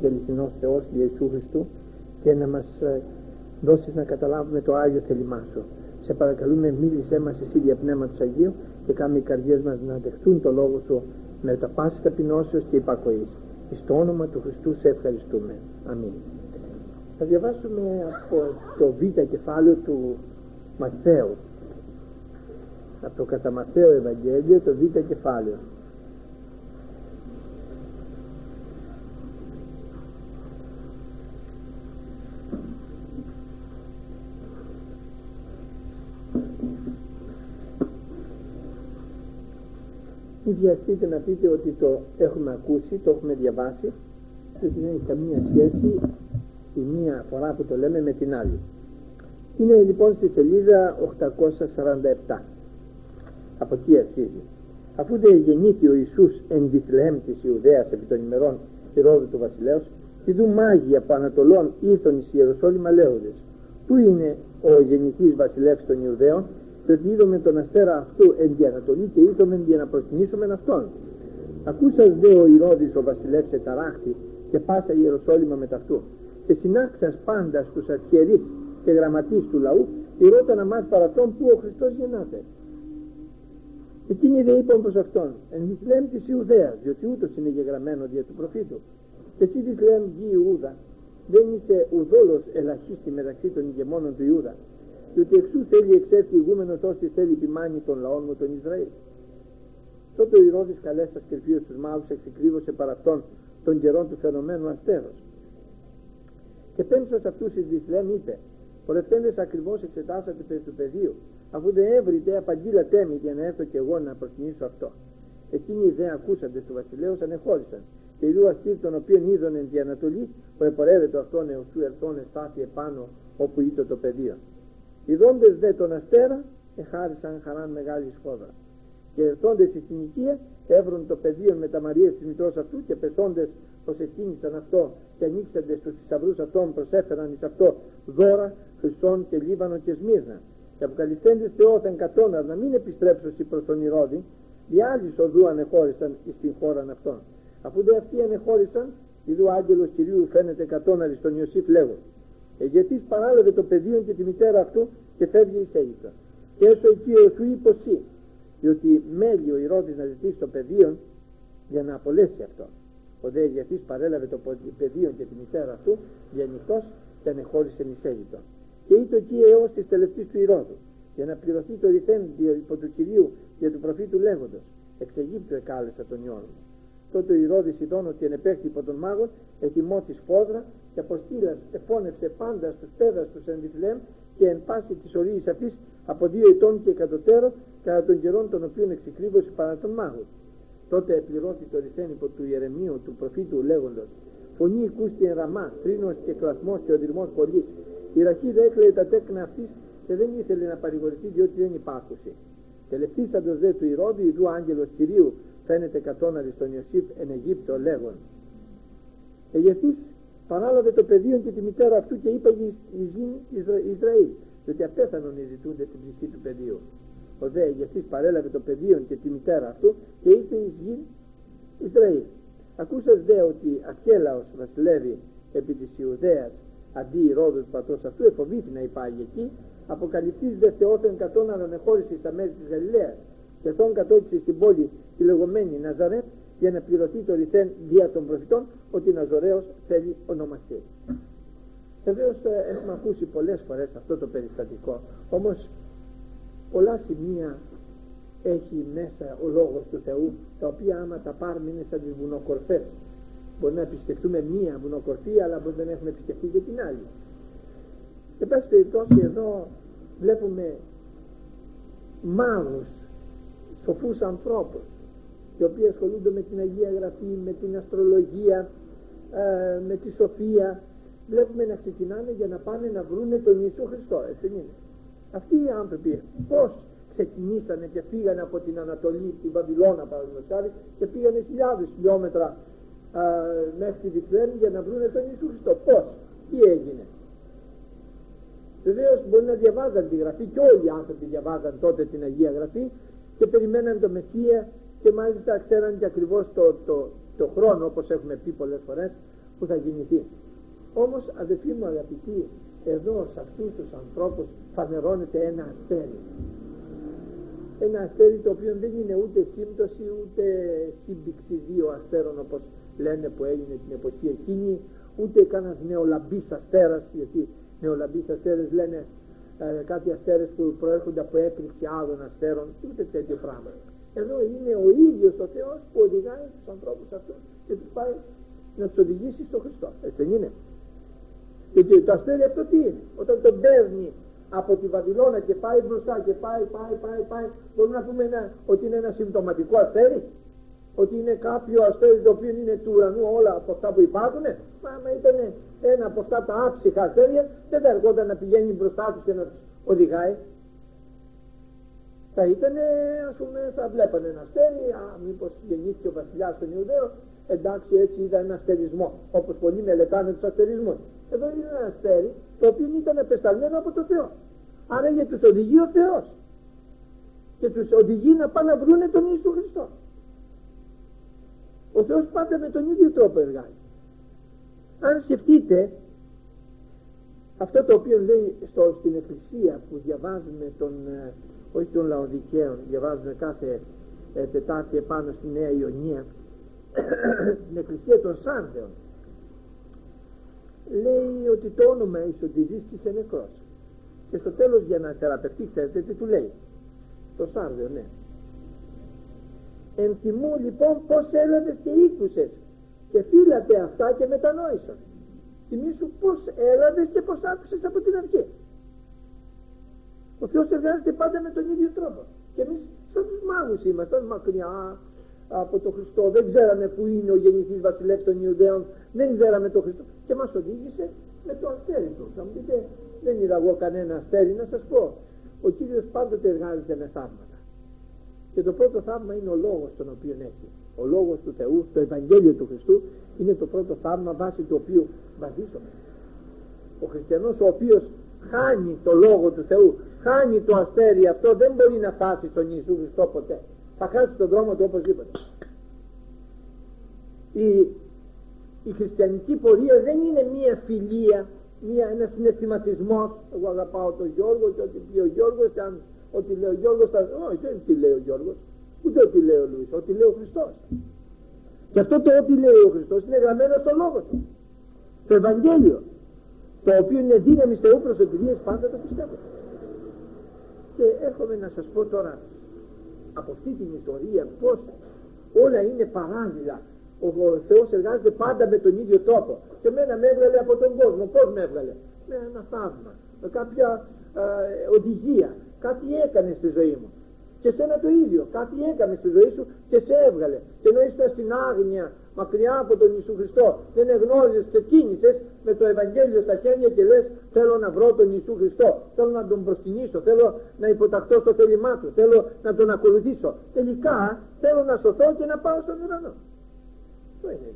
και αληθινός Θεός Ιησού Χριστού και να μας ε, δώσεις να καταλάβουμε το Άγιο θέλημά Σου. Σε παρακαλούμε μίλησέ μας εσύ για πνεύμα του Αγίου και κάνε οι καρδιές μας να δεχτούν το Λόγο Σου με τα πάση ταπεινώσεως και υπακοής. Στο όνομα του Χριστού σε ευχαριστούμε. Αμήν. Θα διαβάσουμε από το β' κεφάλαιο του Μαθαίου. Από το κατά Μαθαίο Ευαγγέλιο το β' κεφάλαιο. Μην βιαστείτε να πείτε ότι το έχουμε ακούσει, το έχουμε διαβάσει και δεν έχει καμία σχέση η μία φορά που το λέμε με την άλλη. Είναι λοιπόν στη σελίδα 847. Από εκεί αρχίζει. Αφού δεν γεννήθη ο Ιησούς εν Βιθλεέμ της Ιουδαίας επί των ημερών Ηρώδου του Βασιλέως, δου μάγοι από Ανατολών ήρθον εις Ιεροσόλυμα λέγοντες. Πού είναι ο γεννηθής βασιλεύς των Ιουδαίων, διότι είδαμε τον αστέρα αυτού εν τη Ανατολή και είδαμε για να προσκυνήσουμε αυτόν. Ακούσας δε ο Ηρώδης ο βασιλεύς εταράχτη και πάσα Ιεροσόλυμα με ταυτού και συνάξας πάντα στους αρχιερείς και γραμματείς του λαού ηρώταν να μας παρατών που ο Χριστός γεννάται. Εκείνοι δε είπαν προς αυτόν, εν Βηθλέμ της Ιουδαίας, διότι ούτως είναι γεγραμμένο δια του προφήτου. Και εσύ Βηθλέμ γη Ιούδα, δεν είσαι ουδόλος ελαχίστη μεταξύ των ηγεμόνων του Ιούδα, διότι εξού θέλει εξέρθει ηγούμενος όσοι θέλει επιμάνει των λαών μου τον Ισραήλ. Τότε ο Ηρώδης καλέσας και τους μάγους εξεκρίβωσε παρά αυτόν των καιρών του φαινομένου αστέρος. Και πέμψας αυτούς εις Βηθλέμ είπε, πορευτέντες ακριβώς εξετάσατε περί του πεδίου, αφού δεν έβριτε απαγγείλατε με για να έρθω κι εγώ να προσκυνήσω αυτό. Εκείνοι οι δε ακούσαντες του βασιλέως ανεχώρησαν, και ειδού αστήρ τον οποίον είδον εν τη Ανατολή, που επορεύεται αυτόν εωσού ερθόν εστάθη επάνω όπου ήταν το πεδίο. Ιδώντες δε τον αστέρα, εχάρισαν χαράν μεγάλη σφόδρα. Και ερθόντες στην οικία, έβρουν το πεδίο με τα Μαρία της μητρός αυτού και πεσόντες πως εκκίνησαν αυτό και ανοίξαντες στους θησαυρούς αυτών προσέφεραν εις αυτό δώρα, χρυσών και λίβανο και σμύρνα. Και αποκαλυφθέντες Θεόθεν κατώναρ να μην επιστρέψωσι προς τον Ηρώδη, οι άλλοι οδού ανεχώρησαν εις την χώρα αυτών. Αφού δε αυτοί ανεχώρησαν, ειδού άγγελος Κυρίου φαίνεται κατώναρη στον Ιωσήφ λέγον. Ε, γιατί παράλαβε το πεδίο και τη μητέρα αυτού και φεύγει εις Αίγυπτο. Και έσω εκεί ο σου υποσύ, διότι μέλει ο Ηρώδης να ζητήσει το πεδίο για να απολέσει αυτό. Ο δε γιατί παρέλαβε το πεδίο και τη μητέρα του νυχτός και ανεχώρησε εις Αίγυπτο. Και ήτο εκεί έως της τελευταίας του Ηρώδου για να πληρωθεί το ρηθέν υπό του Κυρίου για του προφήτου λέγοντος εξ Αιγύπτου εκάλεσα τον ιόν μου τότε ο Ηρώδης ειδών ότι ενεπέχθη υπό τον μάγον ετοιμό της φόδρα και αποστήλας εφώνευσε πάντα στους πέδας του Σενδιφλέμ και εν πάση της ορίης αυτής από δύο ετών και εκατοτέρω κατά των καιρών των οποίων εξεκρίβωσε παρά τον μάγον. Τότε επληρώθη το ρηθέν υπό του Ιερεμίου του προφήτου λέγοντος φωνή κούστη εν ραμά, τρίνος και κλασμός και οδυρμός πολύ. Η ραχή δε έκλαιε τα τέκνα αυτής και δεν ήθελε να παρηγορηθεί διότι δεν υπάρχουσε. Τελευταίσταντος δε του Ηρώδη, ειδού άγγελος Κυρίου φαίνεται κατώναρη στον Ιωσήφ εν Αιγύπτο λέγον Εγεθής παράλαβε το πεδίο και τη μητέρα αυτού και είπα εις Ισραήλ διότι απέθανον οι ζητούνται την ψυχή του πεδίου ο δε Εγεθής παρέλαβε το πεδίο και τη μητέρα αυτού και είπε εις γη Ισραήλ ακούσας δε ότι Αχέλαος βασιλεύει επί της Ιουδαίας αντί η Ρόδος πατός αυτού εφοβήθη να υπάγει εκεί αποκαλυφθείς δε Θεόθεν κατών ανεχώρηση στα μέρη της Γαλιλαίας και τον κατόκισε στην πόλη τη λεγόμενη Ναζαρέτ για να πληρωθεί το ρηθέν δια των προφητών ότι Ναζωραίος θέλει ονομασία. Βεβαίως ε, έχουμε ακούσει πολλές φορές αυτό το περιστατικό, όμως πολλά σημεία έχει μέσα ο Λόγος του Θεού, τα οποία άμα τα πάρουμε είναι σαν τις βουνοκορφές. Μπορεί να πιστευτούμε μία βουνοκορφή, αλλά μπορεί να δεν έχουμε πιστευτεί και την άλλη. Και πάση περιπτώσει εδώ βλέπουμε μάγους σοφούς ανθρώπους οι οποίοι ασχολούνται με την Αγία Γραφή, με την αστρολογία, ε, με τη σοφία βλέπουμε να ξεκινάνε για να πάνε να βρούνε τον Ιησού Χριστό, έτσι είναι. Αυτοί οι άνθρωποι πώς ξεκινήσανε και πήγανε από την Ανατολή, την Βαβυλώνα παραδείγματος και πήγανε χιλιάδες χιλιόμετρα ε, μέχρι τη Βιθλέμ για να βρούνε τον Ιησού Χριστό. Πώς, τι έγινε. Βεβαίως μπορεί να διαβάζαν τη γραφή και όλοι οι άνθρωποι διαβάζαν τότε την Αγία Γραφή και περιμέναν το Μεσσία και μάλιστα ξέραν και ακριβώς το, το, το χρόνο όπως έχουμε πει πολλές φορές που θα γεννηθεί. Όμως αδελφοί μου αγαπητοί εδώ σε αυτούς τους ανθρώπους φανερώνεται ένα αστέρι. Ένα αστέρι το οποίο δεν είναι ούτε σύμπτωση ούτε σύμπηξη δύο αστέρων όπως λένε που έγινε την εποχή εκείνη ούτε κανένας νεολαμπής αστέρας γιατί νεολαμπείς αστέρες λένε ε, κάτι αστέρες που προέρχονται από έκρηξη άλλων αστέρων ούτε τέτοιο πράγμα. Εδώ είναι ο ίδιος ο Θεός που οδηγάει τους ανθρώπους αυτούς και τους πάει να τους οδηγήσει στο Χριστό. Έτσι δεν είναι. Γιατί το αστέρι αυτό τι είναι; Όταν τον παίρνει από τη Βαβυλώνα και πάει μπροστά και πάει, πάει, πάει, πάει, μπορούμε να πούμε ένα, ότι είναι ένα συμπτωματικό αστέρι; Ότι είναι κάποιο αστέρι το οποίο είναι του ουρανού όλα από αυτά που υπάρχουν; Μα άμα ήταν ένα από αυτά τα άψυχα αστέρια, δεν θα έρχονταν να πηγαίνει μπροστά τους και να τους οδηγάει. Θα ήταν, ας πούμε, θα βλέπανε ένα αστέρι, α, μήπως γεννήθηκε ο βασιλιάς των Ιουδαίων, εντάξει έτσι είδα ένα αστερισμό, όπως πολλοί μελετάνε τους αστερισμούς. Εδώ είναι ένα αστέρι το οποίο ήταν απεσταλμένο από τον Θεό. Άρα για τους οδηγεί ο Θεός. Και τους οδηγεί να πάνε να βρούνε τον Ιησού Χριστό. Ο Θεός πάντα με τον ίδιο τρόπο εργάζει. Αν σκεφτείτε αυτό το οποίο λέει στο, στην Εκκλησία που διαβάζουμε τον, ε, όχι των Λαοδικαίων, διαβάζουμε κάθε ε, Τετάρτη επάνω στη Νέα Ιωνία, στην Εκκλησία των Σάρδεων, λέει ότι το όνομα είσαι νεκρός. Και στο τέλος για να θεραπευτεί, ξέρετε τι του λέει. Το Σάρδεο, ναι. Εν θυμού λοιπόν πως έλαβες και ήκουσες και φύλατε αυτά και μετανόησαν. Θυμήσου πως έλαβες και πως άκουσες από την αρχή. Ο Θεός εργάζεται πάντα με τον ίδιο τρόπο. Και εμείς σαν τους μάγους ήμασταν μακριά από τον Χριστό. Δεν ξέραμε που είναι ο γεννηθής βασιλεύς των Ιουδαίων. Δεν ξέραμε τον Χριστό. Και μας οδήγησε με το αστέρι του. Θα μου πείτε, δεν είδα εγώ κανένα αστέρι. Να σας πω, ο Κύριος πάντοτε εργάζεται με θαύματα. Και το πρώτο θαύμα είναι ο λόγος τον οποίο έχει. Ο λόγος του Θεού, το Ευαγγέλιο του Χριστού είναι το πρώτο θαύμα βάσει του οποίου βασίζομαι. Ο χριστιανός ο οποίος χάνει το λόγο του Θεού, χάνει το αστέρι αυτό δεν μπορεί να φτάσει στον Ιησού Χριστό ποτέ. Θα χάσει τον δρόμο του οπωσδήποτε. Η, η χριστιανική πορεία δεν είναι μία φιλία, μία, ένα συναισθηματισμός. Εγώ αγαπάω τον Γιώργο και ό,τι πει ο Γιώργος, αν ότι λέει ο Γιώργος, θα... όχι δεν τι λέει ο Γιώργος, ούτε ό,τι λέει ο Λουίς, ό,τι λέει ο Χριστός. Και αυτό το ό,τι λέει ο Χριστός είναι γραμμένο στο Λόγο του. Το Ευαγγέλιο. Το οποίο είναι δύναμη Θεού προς εμπειρίες πάντα το πιστεύω. Και έρχομαι να σας πω τώρα από αυτή την ιστορία πως όλα είναι παράλληλα. Ο Θεός εργάζεται πάντα με τον ίδιο τρόπο. Και εμένα με έβγαλε από τον κόσμο. Πώς με έβγαλε; Με ένα θαύμα. Με κάποια ε, οδηγία. Κάτι έκανε στη ζωή μου. Και σένα το ίδιο. Κάτι έκανε στη ζωή σου και σε έβγαλε. Και ενώ είσαι στην άγνοια, μακριά από τον Ιησού Χριστό, δεν εγνώριζες και κίνησες με το Ευαγγέλιο στα χέρια και λες θέλω να βρω τον Ιησού Χριστό, θέλω να τον προσκυνήσω, θέλω να υποταχθώ στο θέλημά του, θέλω να τον ακολουθήσω. Τελικά θέλω να σωθώ και να πάω στον ουρανό. Αυτό είναι.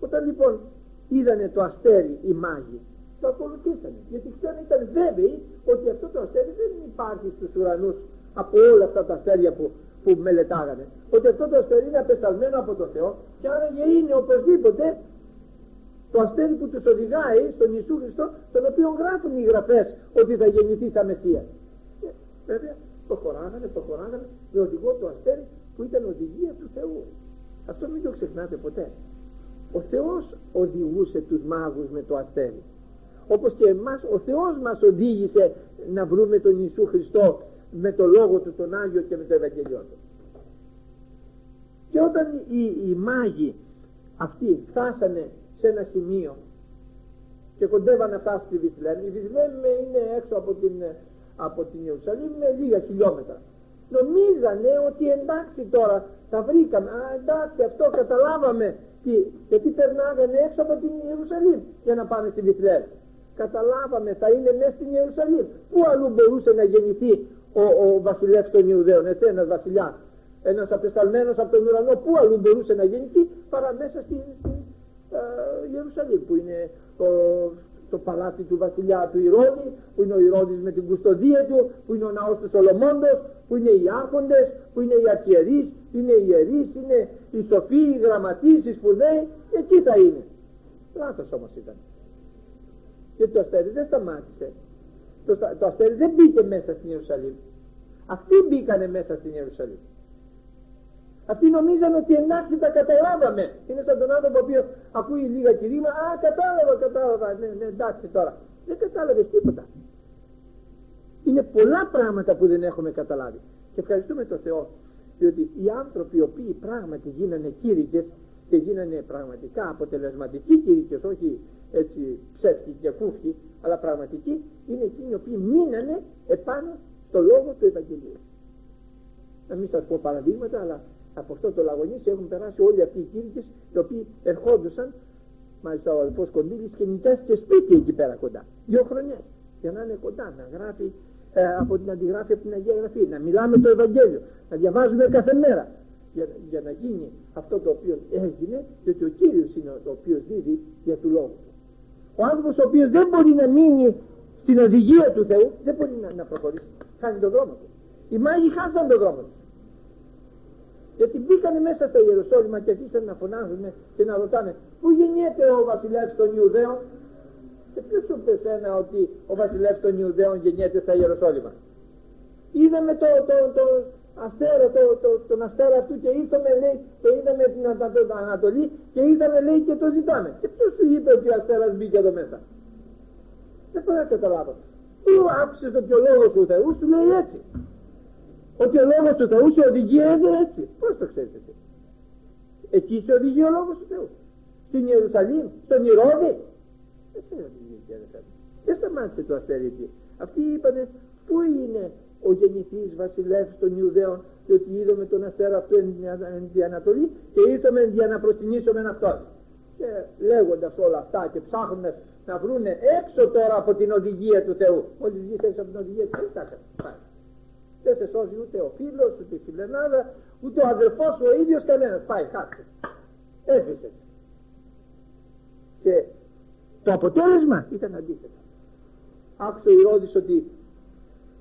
Όταν λοιπόν είδανε το αστέρι οι μάγοι το ακολουθήσανε. Γιατί ξέρουν ήταν βέβαιοι ότι αυτό το αστέρι δεν υπάρχει στους ουρανούς από όλα αυτά τα αστέρια που, που μελετάγανε. Ότι αυτό το αστέρι είναι απεσταλμένο από τον Θεό και άραγε είναι οπωσδήποτε το αστέρι που τους οδηγάει στον Ιησού Χριστό, τον οποίο γράφουν οι γραφές ότι θα γεννηθεί σαν Μεσσίας. Και βέβαια το χωράγανε, το χωράγανε με οδηγό το αστέρι που ήταν οδηγία του Θεού. Αυτό μην το ξεχνάτε ποτέ. Ο Θεός οδηγούσε τους μάγους με το αστέρι όπως και εμάς ο Θεός μας οδήγησε να βρούμε τον Ιησού Χριστό με το Λόγο Του τον Άγιο και με το Ευαγγελιό Του και όταν οι, οι μάγοι αυτοί φτάσανε σε ένα σημείο και κοντεύαν να φτάσουν στη Βιθλέμ η Βιθλέμ είναι έξω από την, από την Ιερουσαλήμ με λίγα χιλιόμετρα. Νομίζανε ότι εντάξει τώρα τα βρήκαμε α, εντάξει αυτό καταλάβαμε. Τι, γιατί περνάγανε έξω από την Ιερουσαλήμ για να πάνε στη Βιθλέμ καταλάβαμε θα είναι μέσα στην Ιερουσαλήμ. Πού αλλού μπορούσε να γεννηθεί ο, ο βασιλεύς των Ιουδαίων, έτσι ένας βασιλιάς, ένας απεσταλμένος από τον ουρανό, πού αλλού μπορούσε να γεννηθεί παρά μέσα στην, στην ε, Ιερουσαλήμ που είναι ο, στο παλάτι του βασιλιά του Ηρώδη, που είναι ο Ηρώδης με την κουστοδία του, που είναι ο ναός του Σολομώντος, που είναι οι άρχοντες, που είναι οι αρχιερείς, είναι οι ιερείς, είναι οι σοφοί, οι γραμματείς, οι σπουδαίοι, εκεί θα είναι. Λάθος όμως ήταν. Και το αστέρι δεν σταμάτησε. Το, το αστέρι δεν μπήκε μέσα στην Ιερουσαλήμ. Αυτοί μπήκανε μέσα στην Ιερουσαλήμ. Αυτοί νομίζαν ότι εντάξει τα καταλάβαμε. Είναι σαν τον άνθρωπο που ακούει λίγα κηρύγμα. Α, κατάλαβα, κατάλαβα. Ναι, ναι, εντάξει τώρα. Δεν κατάλαβες τίποτα. Είναι πολλά πράγματα που δεν έχουμε καταλάβει. Και ευχαριστούμε τον Θεό. Διότι οι άνθρωποι οι οποίοι πράγματι γίνανε κήρυκες και γίνανε πραγματικά αποτελεσματικοί κήρυκες, όχι έτσι ψεύτικοι και κούφοι, αλλά πραγματικοί, είναι εκείνοι οι οποίοι μείνανε επάνω στο λόγο του Ευαγγελίου. Να μην σας πω παραδείγματα, αλλά από αυτό το λαγωνίσι έχουν περάσει όλοι αυτοί οι κήρυκες οι οποίοι ερχόντουσαν μάλιστα ο αδελφός Κοντήλης και νοικιάστηκε σπίτι εκεί πέρα κοντά. Δύο χρονιές για να είναι κοντά να γράφει ε, από την αντιγράφη από την Αγία Γραφή να μιλάμε το Ευαγγέλιο να διαβάζουμε κάθε μέρα για, για να γίνει αυτό το οποίο έγινε διότι ο Κύριος είναι ο οποίος δίδει για του λόγους. Ο άνθρωπος ο οποίος δεν μπορεί να μείνει στην οδηγία του Θεού δεν μπορεί να, να προχωρήσει. Χάνει τον δρόμο του. Οι μάγοι χάσαν τον δρόμο του γιατί μπήκανε μέσα στο Ιεροσόλυμα και αρχίσαν να φωνάζουν και να ρωτάνε πού γεννιέται ο βασιλεύς των Ιουδαίων; Και ποιος σου είπε σένα ότι ο βασιλεύς των Ιουδαίων γεννιέται στα Ιεροσόλυμα; Είδαμε το, το, το αστέρα, το, το, τον αστέρα αυτού και ήρθαμε λέει και είδαμε την Ανατολή και είδαμε λέει και το ζητάμε και ποιος σου είπε ότι ο αστέρας μπήκε εδώ μέσα; Δεν μπορώ να καταλάβω. Πού άκουσες ότι ο λόγος του Θεού σου λέει έτσι ότι ο λόγος του Θεού σε οδηγεί έτσι. Πώς το ξέρετε εσύ; Εκεί σε οδηγεί ο λόγος του Θεού. Στην Ιερουσαλήμ, στον Ηρώδη. Δεν σε οδηγεί εκεί αδερφέ. Δεν σταμάτησε το αστέρι εκεί. Αυτοί είπανε πού είναι ο γεννηθής βασιλεύς των Ιουδαίων και ότι είδαμε τον αστέρα αυτό εν την Ανατολή και ήρθαμε για να προσκυνήσουμε αυτόν. Και λέγοντας όλα αυτά και ψάχνουν να βρουν έξω τώρα από την οδηγία του Θεού. Μόλις βγεις έξω από την οδηγία του Θεού, δεν σε σώζει ούτε ο φίλος, ούτε η φιλενάδα, ούτε ο αδερφός ο ίδιος κανένας. Πάει, χάθηκε. Έφυσε. Και το αποτέλεσμα ήταν αντίθετο. Άκουσε ο Ηρώδης ότι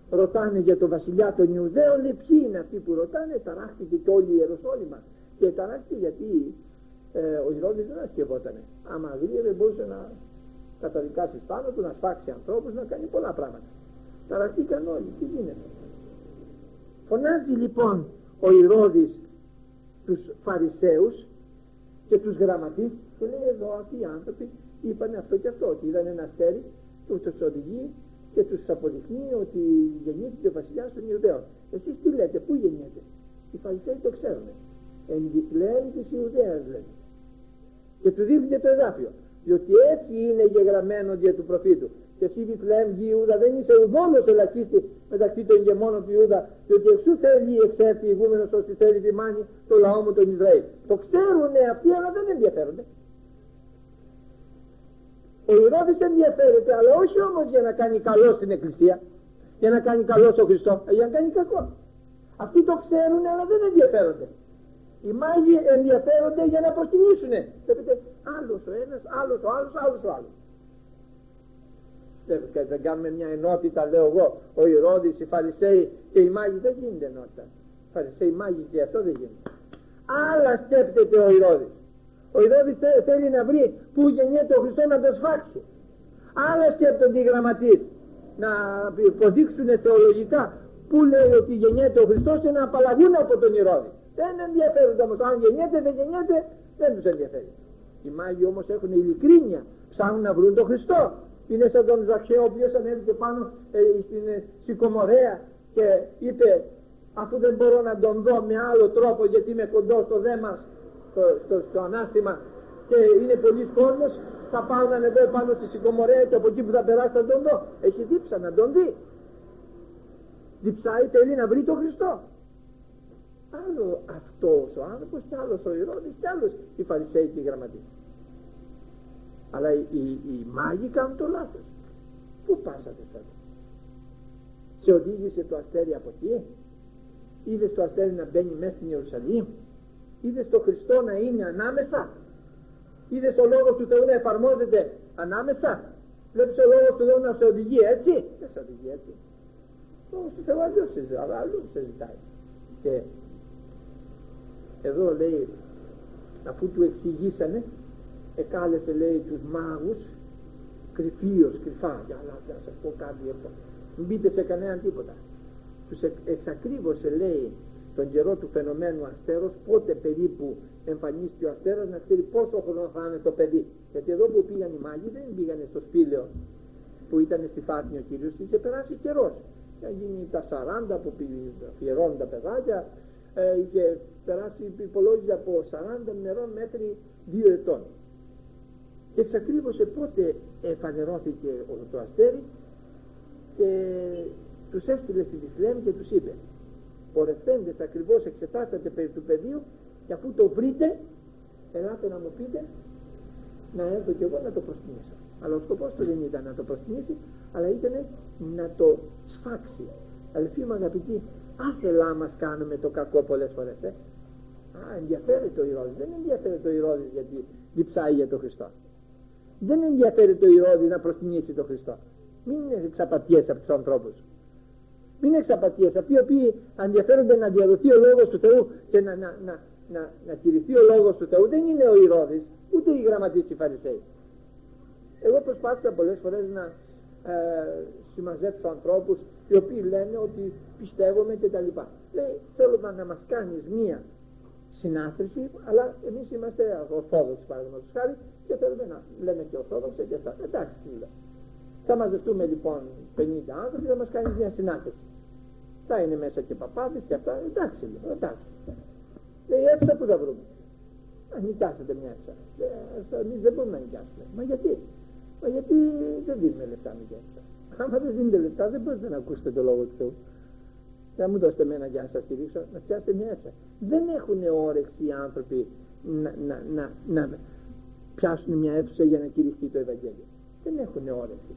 ρωτάνε για τον βασιλιά των Ιουδαίων, λέει ποιοι είναι αυτοί που ρωτάνε, ταράχτηκε και όλη η Ιεροσόλυμα. Και ταράχτηκε γιατί ε, ο Ηρώδης δεν ασκευότανε. Άμα δεν μπορούσε να καταδικάσεις πάνω του, να σφάξει ανθρώπους, να κάνει πολλά πράγματα. Ταραχτήκαν όλοι. Τι γίνεται; Φωνάζει λοιπόν ο Ηρώδης τους Φαρισαίους και τους γραμματείς και λέει εδώ αυτοί οι άνθρωποι είπαν αυτό και αυτό ότι είδαν ένας αστέρι που τους οδηγεί και τους αποδεικνύει ότι γεννήθηκε ο βασιλιάς των Ιουδαίων. Εσείς τι λέτε, πού γεννιέται; Οι Φαρισαίοι το ξέρουν. Εν Βιθλεέμ της Ιουδαίας λένε. Και του δείχνει το εδάφιο. Διότι έτσι είναι γεγραμμένο δια του προφήτου και εσύ Βιθλεέμ γη Ιούδα δεν είσαι ουδόλως ελαχίστης μεταξύ των ηγεμόνων του Ιούδα διότι εξού θέλει εξέρθει ηγούμενος όσοι θέλει μάνη το λαό μου τον Ισραήλ. Το ξέρουν αυτοί αλλά δεν ενδιαφέρονται. Ο Ηρώδης ενδιαφέρεται αλλά όχι όμως για να κάνει καλό στην Εκκλησία για να κάνει καλό στον Χριστό για να κάνει κακό. Αυτοί το ξέρουν αλλά δεν ενδιαφέρονται. Οι μάγοι ενδιαφέρονται για να προσκυνήσουν βλέπετε άλλος ο ένας άλλος ο άλλος άλλος ο άλλος δεν, δεν κάνουμε μια ενότητα λέω εγώ. Ο Ηρώδης, οι Φαρισαίοι και οι Μάγοι δεν γίνεται ενότητα. Φαρισαίοι, Μάγοι και αυτό δεν γίνεται. Άλλα σκέπτεται ο Ηρώδης. Ο Ηρώδης θέλει να βρει που γεννιέται ο Χριστός να το σφάξει. Άλλα σκέπτονται οι γραμματείς. Να υποδείξουν θεολογικά που λέει ότι γεννιέται ο Χριστός και να απαλλαγούν από τον Ηρώδη. Δεν ενδιαφέρονται όμως. Αν γεννιέται δεν γεννιέται δεν τους ενδιαφέρει. Οι Μάγοι όμως έχουν ειλικρίνεια. Ψάχνουν να βρουν τον Χριστό είναι σαν τον Ζαχαίο ο οποίος ανέβηκε πάνω ε, στην ε, Σικομορέα και είπε αφού δεν μπορώ να τον δω με άλλο τρόπο γιατί είμαι κοντό στο δέμα στο, στο, στο ανάστημα και είναι πολύ κόσμος θα πάω να ανεβώ πάνω στη Σικομορέα και από εκεί που θα περάσει θα τον δω έχει δίψα να τον δει. Διψάει θέλει να βρει τον Χριστό. Άλλο αυτός ο άνθρωπος και άλλος ο Ηρώδης και άλλος οι Φαρισαίοι και οι γραμματείς αλλά οι, οι, οι μάγοι κάνουν το λάθος πού πάσατε τότε; Σε οδήγησε το αστέρι από εκεί; Είδες το αστέρι να μπαίνει μέσα στην Ιερουσαλήμ; Είδες το Χριστό να είναι ανάμεσα; Είδες ο λόγος του Θεού να εφαρμόζεται ανάμεσα; Βλέπεις ο λόγος του Θεού να σε οδηγεί έτσι; Δεν σε οδηγεί έτσι. Ο λόγος του Θεού αλλιώς συζητάει, αλλού συζητάει. Και εδώ λέει, αφού του εξηγήσανε, εκάλεσε λέει τους μάγους κρυφίως, κρυφά, για να σας πω κάτι αυτό. Μην μπείτε σε κανέναν τίποτα. Τους εξακρίβωσε λέει τον καιρό του φαινομένου αστέρος, πότε περίπου εμφανίστηκε ο αστέρας, να ξέρει πόσο χρόνο θα είναι το παιδί. Γιατί εδώ που πήγαν οι μάγοι δεν πήγανε στο σπήλαιο που ήταν στη Φάτνη ο Κύριος, είχε περάσει καιρός. Είχε γίνει τα 40 που αφιερώνουν τα παιδάκια, ε, είχε περάσει υπολόγιζε από 40 νερών μέχρι 2 ετών. Και εξακρίβωσε πότε εφανερώθηκε το αστέρι και τους έστειλε στη Βηθλέμ και τους είπε πορευτέντες ακριβώς εξετάσατε περί του πεδίου και αφού το βρείτε ελάτε να μου πείτε να έρθω κι εγώ να το προσκυνήσω αλλά ο σκοπός του δεν ήταν να το προσκυνήσει αλλά ήταν να το σφάξει αδελφοί μου αγαπητοί άθελά μας κάνουμε το κακό πολλές φορές ε. Α, ενδιαφέρει το Ηρώδης. Δεν ενδιαφέρει το Ηρώδης γιατί διψάει για τον Χριστό. Δεν ενδιαφέρει το Ηρώδης να προσκυνήσει τον Χριστό. Μην είναι εξαπατιές από τους ανθρώπους. Μην εξαπατίες αυτοί οι οποίοι ενδιαφέρονται να διαδοθεί ο λόγος του Θεού και να, να, να, να, να κηρυθεί ο λόγος του Θεού δεν είναι ο Ηρώδης ούτε οι γραμματείς και οι Φαρισαίοι. Εγώ προσπάθησα πολλές φορές να ε, συμμαζέψω ανθρώπους οι οποίοι λένε ότι πιστεύουμε και τα λοιπά. Λέει θέλω να μας κάνεις μία συνάθρηση αλλά εμείς είμαστε ορθόδοξοι παραδείγματος χάρη και θέλουμε να λέμε και ορθόδοξοι και αυτά εντάξει τι λέω θα μαζευτούμε λοιπόν 50 άνθρωποι θα μας κάνει μια συνάθρηση θα είναι μέσα και παπάδες και αυτά, εντάξει λέω, εντάξει. Λέει έψα που θα βρούμε. Να νοικιάσετε μια έψα. Εμείς δεν μπορούμε να νοικιάσουμε. Μα γιατί, μα γιατί δεν δίνουμε λεφτά νοικιάσουμε. Άμα δεν δίνετε λεφτά δεν μπορείτε να ακούσετε το λόγο του Θεού. Θα μου δώσετε εμένα για να σας στηρίξω, να φτιάσετε μια έψα. Δεν έχουν όρεξη οι άνθρωποι να, να, να, να πιάσουν μια αίθουσα για να κηρυχθεί το Ευαγγέλιο. Δεν έχουν όρεξη.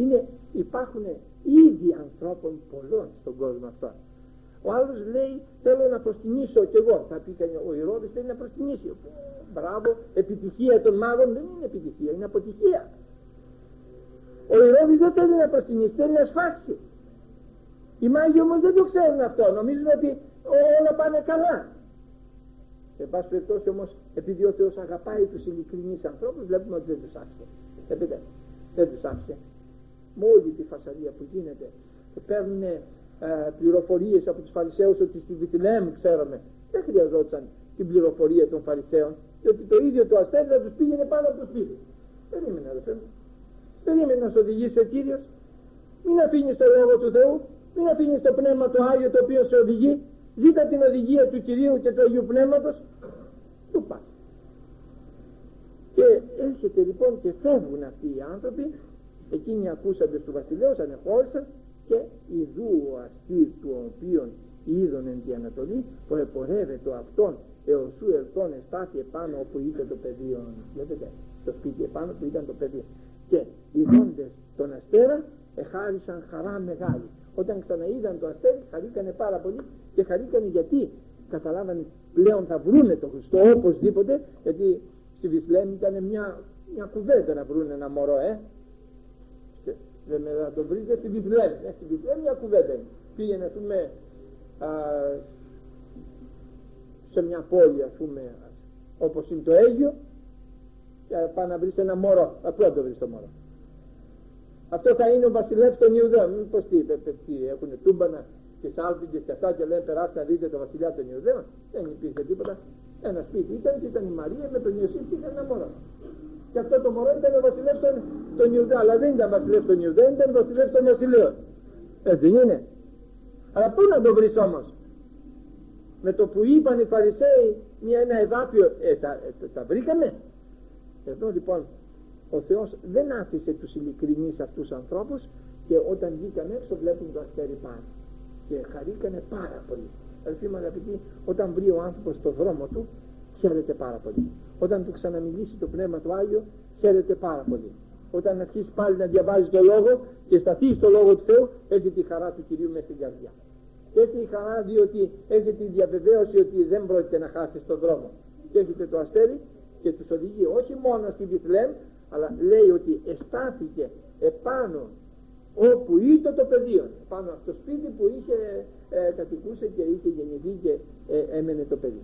Είναι, υπάρχουν ήδη ανθρώπων πολλών στον κόσμο αυτό. Ο άλλος λέει θέλω να προσκυνήσω κι εγώ. Θα πει ο Ηρώδης θέλει να προσκυνήσει. Μπράβο, επιτυχία των μάγων δεν είναι επιτυχία, είναι αποτυχία. Ο Ηρώδης δεν θέλει να προσκυνήσει, θέλει να σφάξει. Οι μάγοι όμως δεν το ξέρουν αυτό, νομίζουν ότι όλα πάνε καλά. Σε πάση περιπτώσει όμως, επειδή ο Θεός αγαπάει τους ειλικρινείς ανθρώπους, βλέπουμε ότι δεν τους άφησε. Δεν τους άφησε με όλη τη φασαρία που γίνεται και παίρνουν ε, πληροφορίες από τους Φαρισαίους ότι στη Βιτλέμ ξέρουμε δεν χρειαζόταν την πληροφορία των Φαρισαίων διότι το ίδιο το αστέρι θα τους πήγαινε πάνω από το σπίτι. Περίμενε αδελφέ μου. Περίμενε να σου οδηγήσει ο Κύριος. Μην αφήνεις το Λόγο του Θεού. Μην αφήνεις το Πνεύμα το Άγιο το οποίο σε οδηγεί. Ζήτα την οδηγία του Κυρίου και του Αγίου Πνεύματος του πας. Και έρχεται λοιπόν και φεύγουν αυτοί οι άνθρωποι. Εκείνοι ακούσαντες του βασιλέως ανεχώρησαν και ιδού ο αστήρ του οποίον είδον εν τη Ανατολή που επορεύεται αυτόν έως σου ερθόν εστάθη επάνω όπου ήταν το πεδίο βλέπετε το σπίτι επάνω που ήταν το πεδίο και ειδώντες τον αστέρα εχάρισαν χαρά μεγάλη. Όταν ξαναείδαν το αστέρι χαρήκανε πάρα πολύ και χαρήκανε γιατί; Καταλάβανε πλέον θα βρούνε το Χριστό οπωσδήποτε γιατί στη Βυσλέμ ήταν μια, μια κουβέντα να βρούνε ένα μωρό ε δεν με να το βρείτε στη Βιβλία. Ε, στη Βιβλία μια κουβέντα είναι. Πήγαινε, ας πούμε, α, σε μια πόλη, ας πούμε, όπως είναι το Αίγιο, και πάει να βρεις ένα μωρό. Απλά το βρεις το μωρό; Αυτό θα είναι ο βασιλεύς των Ιουδαίων. Μήπως τι, τι έχουν τούμπανα; Και σάλπιγγες και αυτά και λένε περάστε να δείτε το βασιλιά των Ιουδαίων. Δεν υπήρχε τίποτα. Ένα σπίτι ήταν και ήταν η Μαρία με τον Ιωσήφ και ένα μωρό. Και αυτό το μωρό ήταν ο βασιλεύς των, των Ιουδαίων. Αλλά δεν ήταν βασιλεύς των Ιουδαίων ήταν βασιλεύς των βασιλείων. Έτσι δεν είναι. Αλλά πού να το βρεις όμως; Με το που είπαν οι Φαρισαίοι μια, ένα εδάφιο ε, τα, ε, τα βρήκαμε εδώ λοιπόν ο Θεός δεν άφησε τους ειλικρινείς αυτούς ανθρώπους και όταν βγήκαν έξω βλέπουν το αστέρι πάνω και χαρήκανε πάρα πολύ Αδελφοί μου αγαπητοί, όταν βρει ο άνθρωπος το δρόμο του, χαίρεται πάρα πολύ. Όταν του ξαναμιλήσει το Πνεύμα του Άγιο, χαίρεται πάρα πολύ. Όταν αρχίσει πάλι να διαβάζει το Λόγο και σταθεί στο Λόγο του Θεού, έχει τη χαρά του Κυρίου μέσα στην καρδιά. Και έχει η χαρά διότι έχει τη διαβεβαίωση ότι δεν πρόκειται να χάσει τον δρόμο. Και έχετε το αστέρι και τους οδηγεί όχι μόνο στη Βιθλέμ, αλλά λέει ότι εστάθηκε πάνω όπου ήτο το πεδίο. Πάνω από το σπίτι που είχε ε, κατοικούσε και είχε γεννηθεί και ε, έμενε το παιδί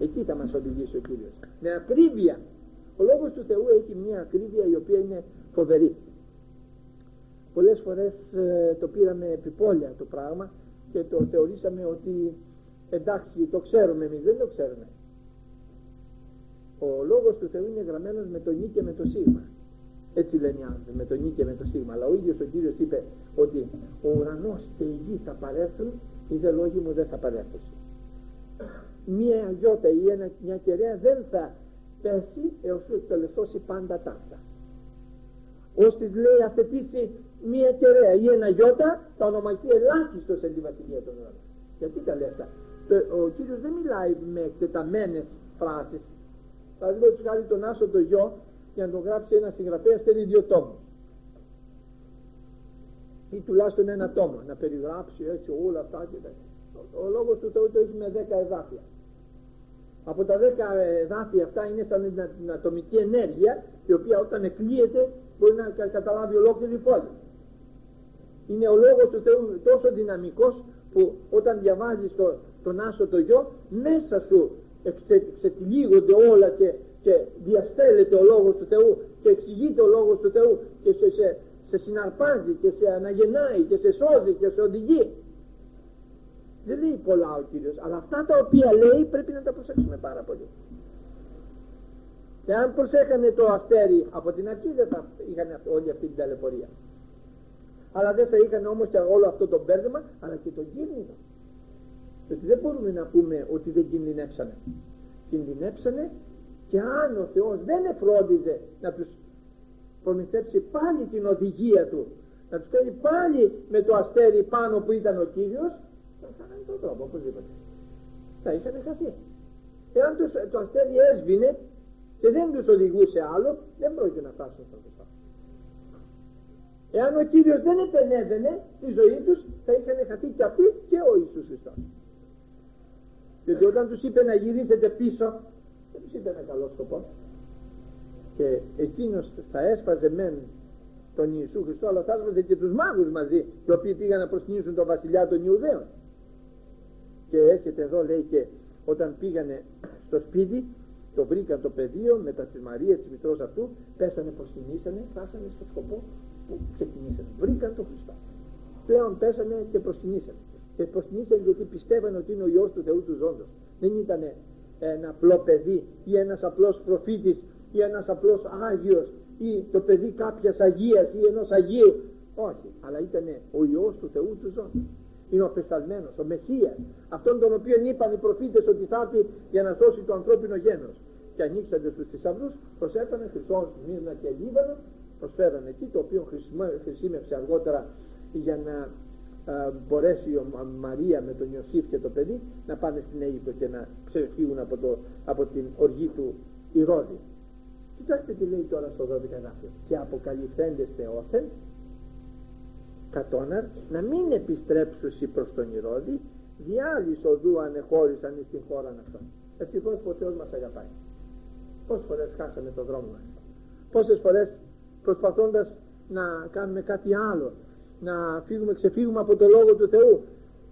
εκεί θα μας οδηγήσει ο Κύριος. Με ακρίβεια. Ο Λόγος του Θεού έχει μια ακρίβεια η οποία είναι φοβερή. Πολλές φορές ε, το πήραμε επιπόλαια το πράγμα και το θεωρήσαμε ότι εντάξει το ξέρουμε εμείς δεν το ξέρουμε. Ο Λόγος του Θεού είναι γραμμένος με το νι και με το σίγμα έτσι λένε οι άνθρωποι, με το νι και με το σίγμα. Αλλά ο ίδιος ο Κύριος είπε ότι ο ουρανός και η γη θα παρέλθουν, οι δε λόγοι μου δεν θα παρέλθουν. Μία γιώτα ή ένα, μια κεραία δεν θα πέσει έως σου εκτελεστώσει πάντα ταύτα. Ώστε λέει αθετήσει μία κεραία ή ένα γιώτα θα ονομαστεί ελάχιστος σε τη βασιλεία των ουρανών. Γιατί τα λέει αυτά; Ο Κύριος δεν μιλάει με εκτεταμένες φράσεις. Παραδείγματος χάρη τον Άσο το γιο για να το γράψει ένας συγγραφέας θέλει δύο τόμους ή τουλάχιστον ένα τόμο να περιγράψει έτσι όλα αυτά και τα. Ο, ο λόγος του Θεού το έχει με δέκα εδάφια. Από τα δέκα εδάφια αυτά είναι σαν την ατομική ενέργεια η οποία όταν εκλείεται μπορεί να καταλάβει ολόκληρη πόλη. Είναι ο λόγος του Θεού τόσο δυναμικός που όταν διαβάζεις το, τον Άσο το γιο μέσα σου εξετυλίγονται όλα και και διαστέλλεται ο Λόγος του Θεού και εξηγείται ο Λόγος του Θεού και σε, σε, σε συναρπάζει και σε αναγεννάει και σε σώζει και σε οδηγεί. Δεν λέει πολλά ο Κύριος αλλά αυτά τα οποία λέει πρέπει να τα προσέξουμε πάρα πολύ. Και αν προσέχανε το αστέρι από την αρχή δεν θα είχαν όλη αυτή την ταλαιπωρία. Αλλά δεν θα είχαν όμως και όλο αυτό το μπέρδεμα αλλά και τον κίνδυνο. Γιατί δεν μπορούμε να πούμε ότι δεν κινδυνεύσανε κινδυνεύσανε και αν ο Θεός δεν εφρόντιζε να τους προμηθέψει πάλι την οδηγία του να τους κάνει πάλι με το αστέρι πάνω που ήταν ο Κύριος θα είχαν τον τρόπο οπωσδήποτε θα είχαν χαθεί. Εάν τους, το αστέρι έσβηνε και δεν τους οδηγούσε άλλο δεν πρόκειται να φτάσουν στον Χριστό. Εάν ο Κύριος δεν επενέβαινε τη ζωή τους θα είχαν χαθεί και αυτοί και ο Ιησούς Χριστός. Γιατί όταν τους είπε να γυρίσετε πίσω δεν τους είπε ένα καλό σκοπό. Και εκείνος θα έσπαζε μεν τον Ιησού Χριστό αλλά θα έσπαζε και τους μάγους μαζί οι οποίοι πήγαν να προσκυνήσουν τον βασιλιά των Ιουδαίων. Και έρχεται εδώ λέει και όταν πήγανε στο σπίτι το βρήκαν το πεδίο μετά της Μαρίας της μητρός αυτού πέσανε προσκυνήσανε φτάσανε στο σκοπό που ξεκινήσανε. Βρήκαν τον Χριστό. Πλέον πέσανε και προσκυνήσανε. Και προσκυνήσανε γιατί πιστεύανε ότι είναι ο Υιός του Θεού του Ζώντος. Δεν ήταν ένα απλό παιδί ή ένας απλός προφήτης ή ένας απλός Άγιος ή το παιδί κάποιας Αγίας ή ενός Αγίου. Όχι, αλλά ήταν ο Υιός του Θεού του ζώντος είναι ο απεσταλμένος, ο Μεσσίας αυτόν τον οποίο είπαν οι προφήτες ότι θα έρθει για να σώσει το ανθρώπινο γένος. Και ανοίξατε στους θησαυρούς προσέφεραν Χριστόν, Μύρνα και Λίβανος προσφέραν εκεί το οποίο χρησιμεύσε αργότερα για να μπορέσει η Μαρία με τον Ιωσήφ και το παιδί να πάνε στην Αίγυπτο και να ξεφύγουν από, το, από την οργή του Ηρώδη. Κοιτάξτε τι λέει τώρα στο 12 γράφιο. Και αποκαλυφθέντες θεόθεν κατόναρ να μην επιστρέψουσι προς τον Ηρώδη διάλυς οδού ανεχώρησαν στην χώρα αυτών. Ευτυχώς που ο Θεός μας αγαπάει. Πόσες φορές χάσαμε το δρόμο μας. Πόσες φορές προσπαθώντας να κάνουμε κάτι άλλο να φύγουμε, ξεφύγουμε από το Λόγο του Θεού.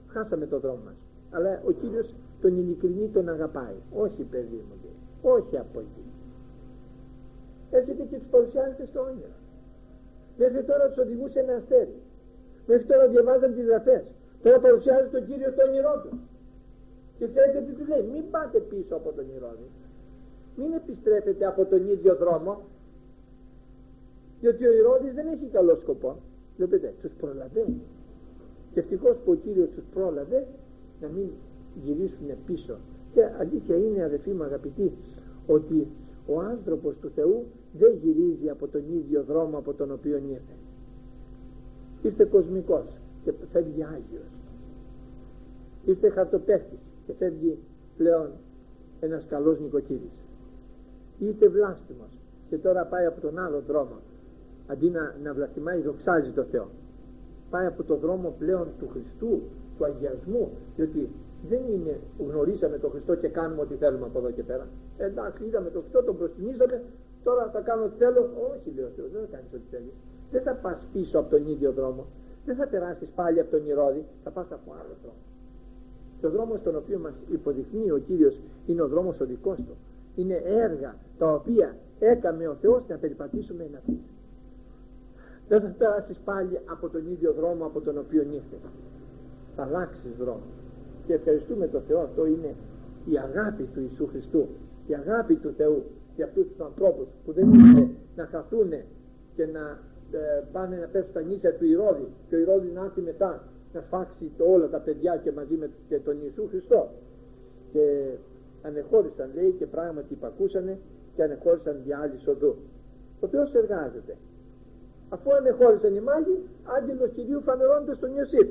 Χάσαμε το δρόμο μας. Αλλά ο Κύριος τον ειλικρινή τον αγαπάει. Όχι παιδί μου λέει. όχι από εκεί. Έρχεται και τους παρουσιάζεται στο όνειρο μέχρι τώρα τους οδηγούσε ένα αστέρι. Μέχρι τώρα διαβάζαν τις γραφές. Τώρα παρουσιάζει τον Κύριο στο όνειρό του. Και ξέρετε τι του λέει; Μην πάτε πίσω από τον Ηρώδη μην επιστρέφετε από τον ίδιο δρόμο διότι ο Ηρώδης δεν έχει καλό σκοπό Βλέπετε, τους προλαβαίνει. Και ευτυχώς που ο Κύριος τους πρόλαβε να μην γυρίσουν πίσω. Και αλήθεια είναι αδελφοί μου αγαπητοί ότι ο άνθρωπος του Θεού δεν γυρίζει από τον ίδιο δρόμο από τον οποίο ήρθε. Ήρθε κοσμικός και φεύγει Άγιος. Ήρθε χαρτοπέχτης και φεύγει πλέον ένας καλός νοικοκύρης. Ήρθε βλάστημος και τώρα πάει από τον άλλο δρόμο αντί να, να βλαστημάει δοξάζει το Θεό. Πάει από το δρόμο πλέον του Χριστού του αγιασμού διότι δεν είναι γνωρίσαμε τον Χριστό και κάνουμε ό,τι θέλουμε από εδώ και πέρα. Εντάξει είδαμε τον Χριστό τον προσκυνήσαμε τώρα θα κάνω ό,τι θέλω. Όχι λέει ο Θεός δεν θα κάνεις ό,τι θέλεις. Δεν θα πας πίσω από τον ίδιο δρόμο. Δεν θα περάσεις πάλι από τον Ηρώδη θα πας από άλλο δρόμο. Και ο δρόμος τον οποίο μας υποδεικνύει ο Κύριος είναι ο δρόμος ο δικός του. Είναι έργα τα οποία έκαμε ο Θεός να περιπατήσουμε ένα δεν θα περάσεις πάλι από τον ίδιο δρόμο από τον οποίο ήρθες θα αλλάξεις δρόμο. Και ευχαριστούμε τον Θεό αυτό είναι η αγάπη του Ιησού Χριστού η αγάπη του Θεού για αυτούς τους ανθρώπους που δεν είναι να χαθούν και να ε, πάνε να πέσουν στα νύχια του Ηρώδη. Και ο Ηρώδης να έρθει μετά να σφάξει το, όλα τα παιδιά και μαζί με και τον Ιησού Χριστό. Και ανεχώρησαν λέει και πράγματι υπακούσανε και ανεχώρησαν δια άλλης οδού. Ο Θεός εργάζεται αφού ανεχώρησαν οι μάγοι άγγελος Κυρίου φανερώνεται στον Ιωσήφ.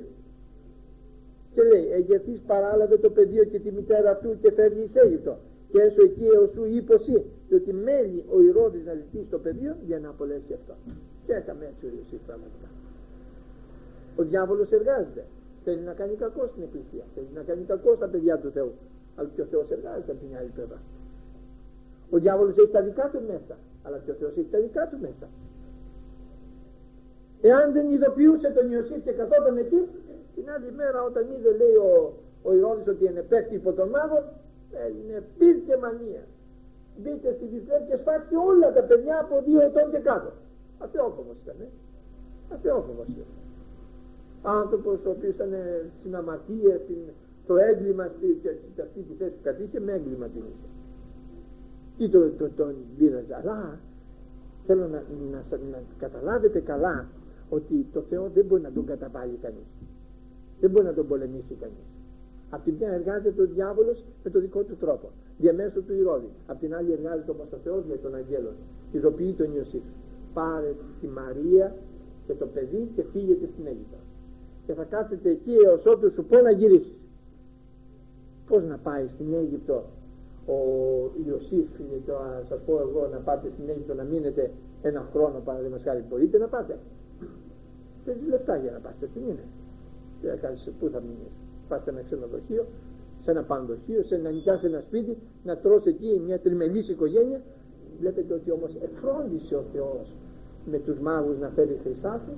Και λέει εγερθείς παράλαβε το πεδίο και τη μητέρα του και φεύγει εις Αίγυπτο. Και έσω εκεί έως σου υποσύ διότι μέλει ο Ηρώδης να ζητήσει το πεδίο για να απολέσει αυτό και έκαμε έτσι ο Ιωσήφ πραγματικά. Ο διάβολος εργάζεται. Θέλει να κάνει κακό στην εκκλησία. Θέλει να κάνει κακό στα παιδιά του Θεού. Αλλά και ο Θεός εργάζεται από την άλλη πλευρά. Ο διάβολος έχει τα δικά του μέσα. Αλλά και ο Θεός έχει τα δικά του μέσα εάν δεν ειδοποιούσε τον Ιωσήφ και καθόταν εκεί την άλλη μέρα όταν είδε λέει ο, ο Ηρώδης ότι είναι πέφτει υπό τον μάγο είναι πήρ μανία. Μπείτε στη Βιθλέμ και σφάξτε όλα τα παιδιά από δύο ετών και κάτω. Αθεόφοβος ήταν ε; αθεόφοβος ήταν. Άνθρωπος ο οποίος ήταν στην αμαρτία το έγκλημα στη, σε αυτή τη θέση που κατήχε με έγκλημα την είχε. Ή το, το, τον πήραζε. Αλλά θέλω να, να, να, καταλάβετε καλά ότι το Θεό δεν μπορεί να τον καταβάλει κανείς δεν μπορεί να τον πολεμήσει κανείς Απ' την μια εργάζεται ο διάβολος με τον δικό του τρόπο, διαμέσου του Ηρώδη. Απ' την άλλη εργάζεται όμως ο Θεός με τον Αγγέλο. Ειδοποιεί τον Ιωσήφ. Πάρε τη Μαρία και το παιδί και φύγετε στην Αίγυπτο. Και θα κάθετε εκεί έως ότου σου πω να γυρίσεις. Πώς να πάει στην Αίγυπτο ο Ιωσήφ, το, σας πω εγώ να πάτε στην Αίγυπτο να μείνετε ένα χρόνο παραδείγματος χάρη μπορείτε να πάτε. Παίζει λεφτά για να πάτε, τι είναι. Τι θα κάνεις, πού θα μείνεις πας σε ένα ξενοδοχείο, σε ένα πανδοχείο, σε να νοικιάσεις ένα σπίτι, να τρως εκεί μια τριμελής οικογένεια. Βλέπετε ότι όμως εφρόντισε ο Θεός με τους μάγους να φέρει χρυσάφι,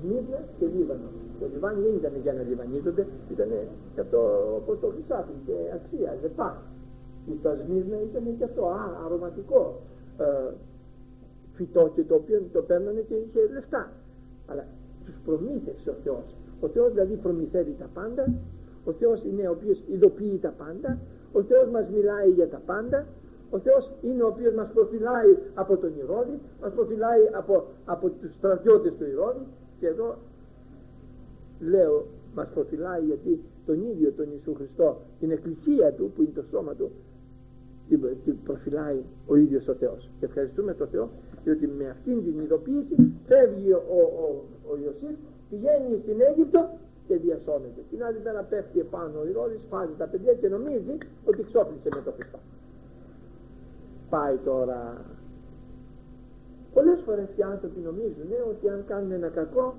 Σμύρνα και Λίβανο. Το Λιβάνι δεν ήταν για να λιβανίζονται, ήταν και αυτό όπως το χρυσάφι και αξία, λεφτά. Και τα Σμύρνα ήταν και αυτό, α, αρωματικό ε, φυτό και το οποίο το παίρνανε και είχε λεφτά. Αλλά τους προμήθευσε ο Θεός ο Θεός δηλαδή προμηθεύει τα πάντα, ο Θεός είναι ο οποίος ειδοποιεί τα πάντα, ο Θεός μας μιλάει για τα πάντα, ο Θεός είναι ο οποίος μας προφυλάει από τον Ηρώδη, μας προφυλάει από, από τους στρατιώτες του Ηρώδη και εδώ λέω μας προφυλάει γιατί τον ίδιο τον Ιησού Χριστό, την εκκλησία του που είναι το σώμα του, την προφυλάει ο ίδιος ο Θεός. Και ευχαριστούμε τον Θεό διότι με αυτήν την ειδοποίηση φεύγει ο, ο, ο, ο Ιωσήφ πηγαίνει στην Αίγυπτο και διασώνεται. Την άλλη μέρα πέφτει επάνω ο Ηρώδης, φάζει τα παιδιά και νομίζει ότι ξόπλησε με το Χριστό. Πάει τώρα. Πολλές φορές οι άνθρωποι νομίζουν ναι, ότι αν κάνουν ένα κακό,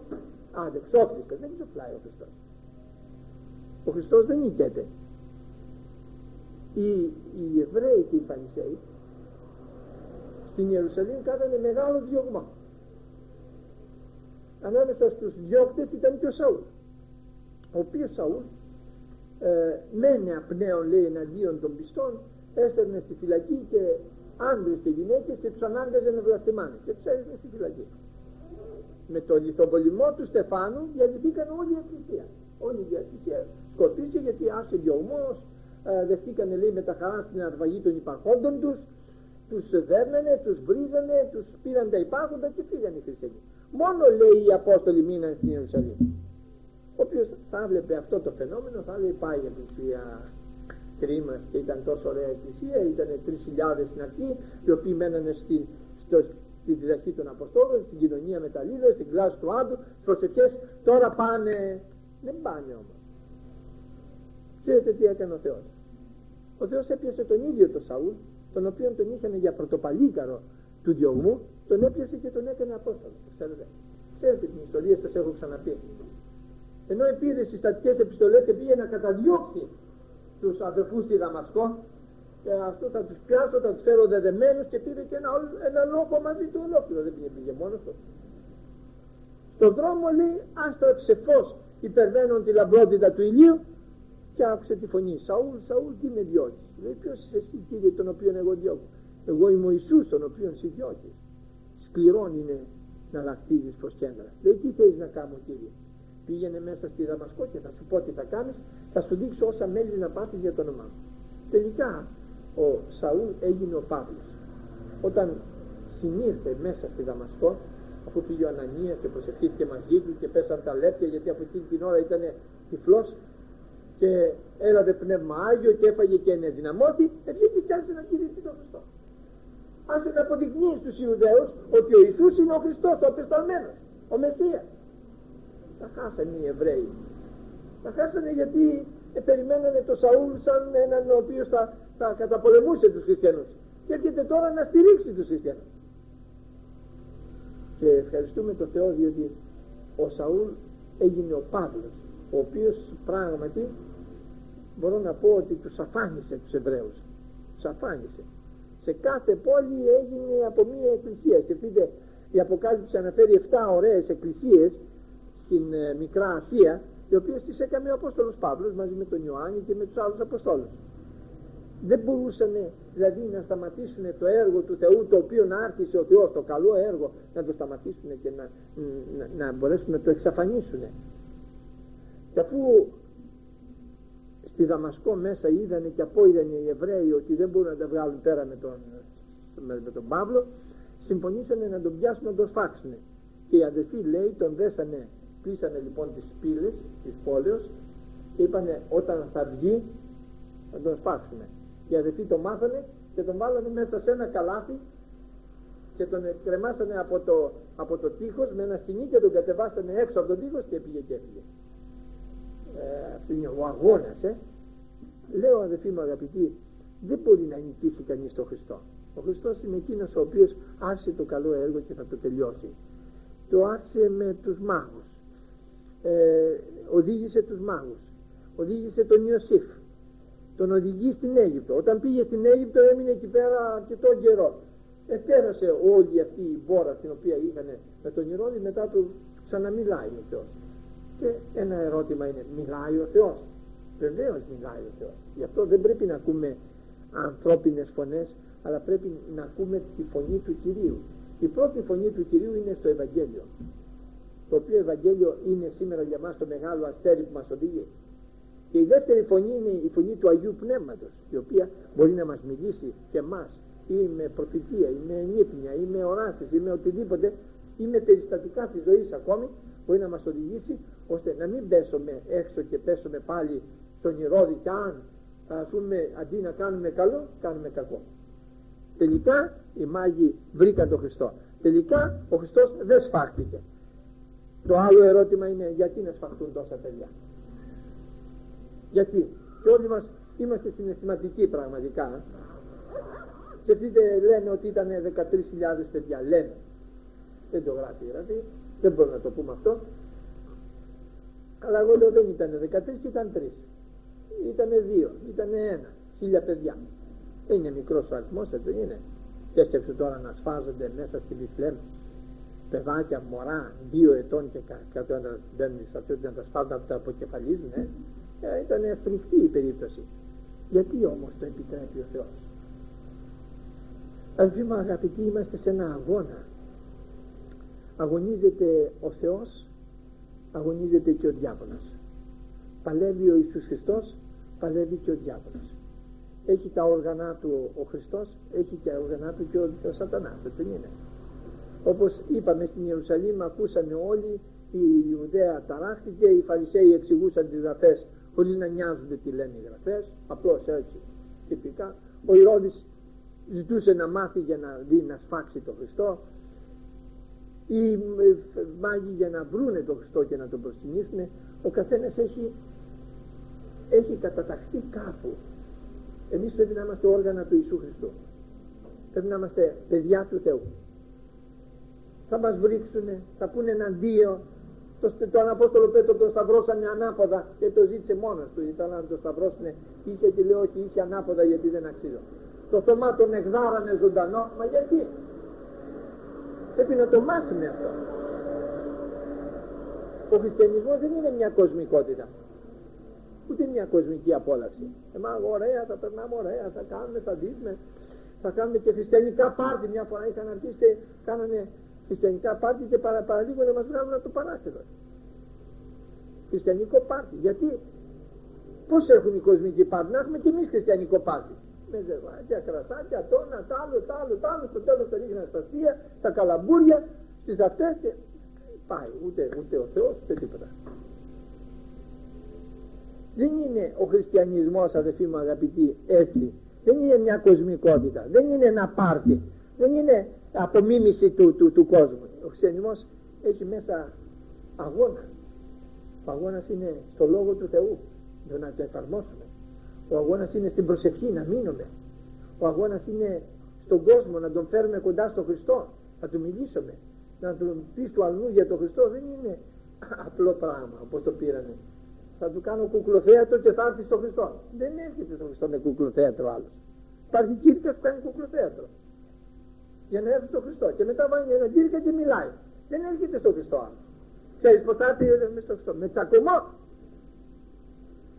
άντε ξόπλησε, δεν ξοπλάει ο Χριστός. Ο Χριστός δεν νικέται. Οι, οι Εβραίοι και οι Φανισαίοι στην Ιερουσαλήμ κάνανε μεγάλο διωγμό ανάμεσα στους διώκτες ήταν και ο Σαούλ ο οποίος Σαούλ ε, μένε απνέον λέει εναντίον των πιστών έσαιρνε στη φυλακή και άντρες και γυναίκες και τους ανάγκαζε να βλαστημάνε και τους έριχνε στη φυλακή. Με το λιθοβολημό του Στεφάνου διαλυθήκαν όλη η εκκλησία. Όλη η εκκλησία σκοτήσε γιατί άσε διωγμός ε, δεχτήκανε λέει με τα χαρά στην αρβαγή των υπαρχόντων τους τους δέρνανε, τους βρίζανε, τους πήραν τα υπάρχοντα και φύγανε οι χριστιανοί. Μόνο λέει οι Απόστολοι μείναν στην Ιερουσαλήμ. Όποιος θα έβλεπε αυτό το φαινόμενο θα λέει πάει για εκκλησία κρίμα και ήταν τόσο ωραία εκκλησία ήταν 3.000 στην αρχή οι οποίοι μένανε στη, στο, στη διδαχή των Αποστόλων στην κοινωνία με τα λίδα, στην κλάση του Άντου προσευχές. Τώρα πάνε δεν πάνε όμως. Ξέρετε τι έκανε ο Θεός. Ο Θεός έπιασε τον ίδιο τον Σαούλ τον οποίο τον είχαν για πρωτοπαλίκαρο του διωγμού τον έπιασε και τον έκανε Απόστολος. Ξέρετε, ξέρετε την ιστορία, σας έχω ξαναπεί. Ενώ επήρε στις στατικές επιστολές και πήγε να καταδιώξει τους αδερφούς στη Δαμασκό και αυτό θα τους πιάσω, θα τους φέρω δεδεμένους και πήρε και ένα, ένα λόγο μαζί του ολόκληρο. Δεν πήγε, πήγε μόνος του. Το δρόμο λέει άστραψε φως υπερβαίνουν τη λαμπρότητα του ηλίου και άκουσε τη φωνή. Σαούλ, Σαούλ τι με διώκεις; Λέει ποιος είσαι εσύ κύριε τον οποίο εγώ διώκω; Εγώ είμαι ο Ιησούς τον οποίο σε διώκεις σκληρόν είναι να λαχτίζεις προς κέντρα. Λέει τι θέλεις να κάνω κύριε; Πήγαινε μέσα στη Δαμασκό και θα σου πω τι θα κάνεις. Θα σου δείξω όσα μέλη να πάθεις για το όνομά μου τελικά ο Σαούλ έγινε ο Παύλος. Όταν συνήρθε μέσα στη Δαμασκό αφού πήγε ο Ανανίας και προσευχήθηκε μαζί του και πέσαν τα λέπια γιατί από εκείνη την ώρα ήταν τυφλός και έλαβε πνεύμα Άγιο και έφαγε και ενεδυναμώτη βγήκε και άρχισε να κηρύξει τον Χριστό. Άρχισε να αποδεικνύει στους Ιουδαίους ότι ο Ιησούς είναι ο Χριστός ο απεσταλμένος ο Μεσσίας. Τα χάσανε οι Εβραίοι. Τα χάσανε γιατί ε, περιμένανε το Σαούλ σαν έναν ο οποίος θα, θα καταπολεμούσε τους χριστιανούς. Και έρχεται τώρα να στηρίξει τους χριστιανούς. Και ευχαριστούμε τον Θεό διότι ο Σαούλ έγινε ο Παύλος ο οποίος πράγματι μπορώ να πω ότι τους αφάνισε τους Εβραίους. Τους αφάνισε. Σε κάθε πόλη έγινε από μία εκκλησία. Και πείτε η Αποκάλυψη αναφέρει 7 ωραίες εκκλησίες στην ε, Μικρά Ασία οι οποίες τις έκανε ο Απόστολος Παύλος μαζί με τον Ιωάννη και με τους άλλους Αποστόλους. Δεν μπορούσαν δηλαδή να σταματήσουν το έργο του Θεού το οποίο να άρχισε ο Θεός το καλό έργο να το σταματήσουν και να, να, να μπορέσουν να το εξαφανίσουν και αφού στη Δαμασκό μέσα είδανε και απόειδαν οι Εβραίοι ότι δεν μπορούν να τα βγάλουν πέρα με τον, με, με τον Παύλο συμφωνήσανε να τον πιάσουν να τον σφάξουν και οι αδελφοί λέει τον δέσανε κλείσανε λοιπόν τις πύλες της πόλεως και είπανε όταν θα βγει να τον σφάξουμε οι αδελφοί το μάθανε και τον βάλανε μέσα σε ένα καλάθι και τον κρεμάσανε από το, από το τείχος με ένα σκηνή και τον κατεβάσανε έξω από το τείχος και πήγε και έφυγε ε, αυτό είναι ο αγώνας ε. λέω αδελφοί μου αγαπητοί δεν μπορεί να νικήσει κανείς τον Χριστό ο Χριστός είναι εκείνος ο οποίος άρχισε το καλό έργο και θα το τελειώσει το άρχισε με τους μάγους ε, οδήγησε τους μάγους οδήγησε τον Ιωσήφ τον οδηγεί στην Αίγυπτο. Όταν πήγε στην Αίγυπτο έμεινε εκεί πέρα αρκετό καιρό. Επέρασε όλη αυτή η βόρα την οποία είχαν με τον Ηρώδη μετά του ξαναμιλάει ο Θεός. Και ένα ερώτημα είναι, μιλάει ο Θεός; Βεβαίως μιλάει ο Θεός. Γι' αυτό δεν πρέπει να ακούμε ανθρώπινες φωνές, αλλά πρέπει να ακούμε τη φωνή του Κυρίου. Η πρώτη φωνή του Κυρίου είναι στο Ευαγγέλιο. Το οποίο Ευαγγέλιο είναι σήμερα για μας το μεγάλο αστέρι που μας οδηγεί. Και η δεύτερη φωνή είναι η φωνή του Αγίου Πνεύματος, η οποία μπορεί να μας μιλήσει και εμάς ή με προφητεία, ή με ενύπνια, ή με οράσεις, ή με οτιδήποτε, ή με περιστατικά της ζωής ακόμη, μπορεί να μας οδηγήσει ώστε να μην πέσουμε έξω και πέσουμε πάλι στον ηρώδη και αν ας πούμε αντί να κάνουμε καλό, κάνουμε κακό. Τελικά οι μάγοι βρήκαν τον Χριστό. Τελικά ο Χριστός δεν σφάχτηκε. Το άλλο ερώτημα είναι γιατί να σφαχτούν τόσα παιδιά; Γιατί; Και όλοι μας είμαστε συναισθηματικοί πραγματικά. Και δείτε λένε ότι ήταν 13.000 παιδιά. Λένε. Δεν το γράφει δηλαδή. Δεν μπορούμε να το πούμε αυτό. Αλλά εγώ λέω δεν ήταν 13, ήταν 3. Ήταν 2, ήταν 1. Χίλια παιδιά. Δεν είναι μικρός ο αριθμός, δεν είναι. Και έσκεψε τώρα να σφάζονται μέσα στη Βιφλέμ παιδάκια, μωρά, δύο ετών και κάτω να μπαίνουν να τα σφάζουν να τα αποκεφαλίζουν. Ε ε, ήταν φρικτή η περίπτωση. Γιατί όμως το επιτρέπει ο Θεός; Αδελφοί μου αγαπητοί είμαστε σε ένα αγώνα. Αγωνίζεται ο Θεός, αγωνίζεται και ο διάβολος. Παλεύει ο Ιησούς Χριστός, παλεύει και ο διάβολος. Έχει τα όργανα του ο Χριστός, έχει και τα όργανα του και ο, ο Σατανάς, δεν είναι. Όπως είπαμε στην Ιερουσαλήμ ακούσανε όλοι η Ιουδαία ταράχτηκε, οι Φαρισαίοι εξηγούσαν τις γραφές χωρίς να νοιάζονται τι λένε οι γραφές, απλώς έτσι τυπικά. Ο Ηρώδης ζητούσε να μάθει για να δει να σφάξει τον Χριστό. Οι μάγοι για να βρούνε τον Χριστό και να τον προσκυνήσουν. Ο καθένας έχει, έχει καταταχθεί κάπου. Εμείς πρέπει να είμαστε όργανα του Ιησού Χριστού. Πρέπει να είμαστε παιδιά του Θεού. Θα μας βρίξουνε, θα πούνε εναντίον, το, τον Απόστολο Πέτρο τον σταυρώσανε ανάποδα και το ζήτησε μόνος του. Ήταν να τον σταυρώσουν. Είχε και λέει όχι είσαι ανάποδα γιατί δεν αξίζω. Το θωμά τον εκδάρανε ζωντανό. Μα γιατί; Πρέπει να το μάθουμε αυτό. ο χριστιανισμός δεν είναι μια κοσμικότητα. Ούτε μια κοσμική απόλαυση. Εμά ωραία θα περνάμε ωραία θα κάνουμε θα δείξουμε θα κάνουμε και χριστιανικά πάρτι. Μια φορά είχαν αρχίσει κάνανε χριστιανικά πάρτι και παρα, παραλίγο να μας βγάλουν από το παράθυρο. Χριστιανικό πάρτι. Γιατί; Πως έχουν οι κοσμικοί πάρτι; Να έχουμε και εμείς χριστιανικό πάρτι με ζευγάρια, κρασάκια, τόνα, τ' άλλο, τ' άλλο, τ' άλλο, στο τέλος τα ρίχναν στα αστεία, τα καλαμπούρια, στις αυτές και πάει, ούτε, ούτε ο Θεός, ούτε τίποτα. Δεν είναι ο χριστιανισμός αδελφοί μου αγαπητοί έτσι. Δεν είναι μια κοσμικότητα. Δεν είναι ένα πάρτι. Δεν είναι απομίμηση του, του, του κόσμου. Ο χριστιανισμός έχει μέσα αγώνα. Ο αγώνας είναι στο Λόγο του Θεού. Για να το εφαρμόσουμε. Ο αγώνας είναι στην προσευχή να μείνουμε. Ο αγώνας είναι στον κόσμο να τον φέρουμε κοντά στον Χριστό. Να του μιλήσουμε. Να του πεις του αλλού για τον Χριστό δεν είναι απλό πράγμα όπως το πήρανε θα του κάνω κουκλοθέατρο και θα έρθει στο Χριστό. Δεν έρχεται στο Χριστό με κουκλοθέατρο άλλος. Υπάρχει κήρυκα που κάνει κουκλοθέατρο. Για να έρθει στο Χριστό. Και μετά βάλει ένα κήρυκα και μιλάει. Δεν έρχεται στο Χριστό άλλος. Ξέρεις πώ θα έρθει μες στο Χριστό. Με τσακωμό.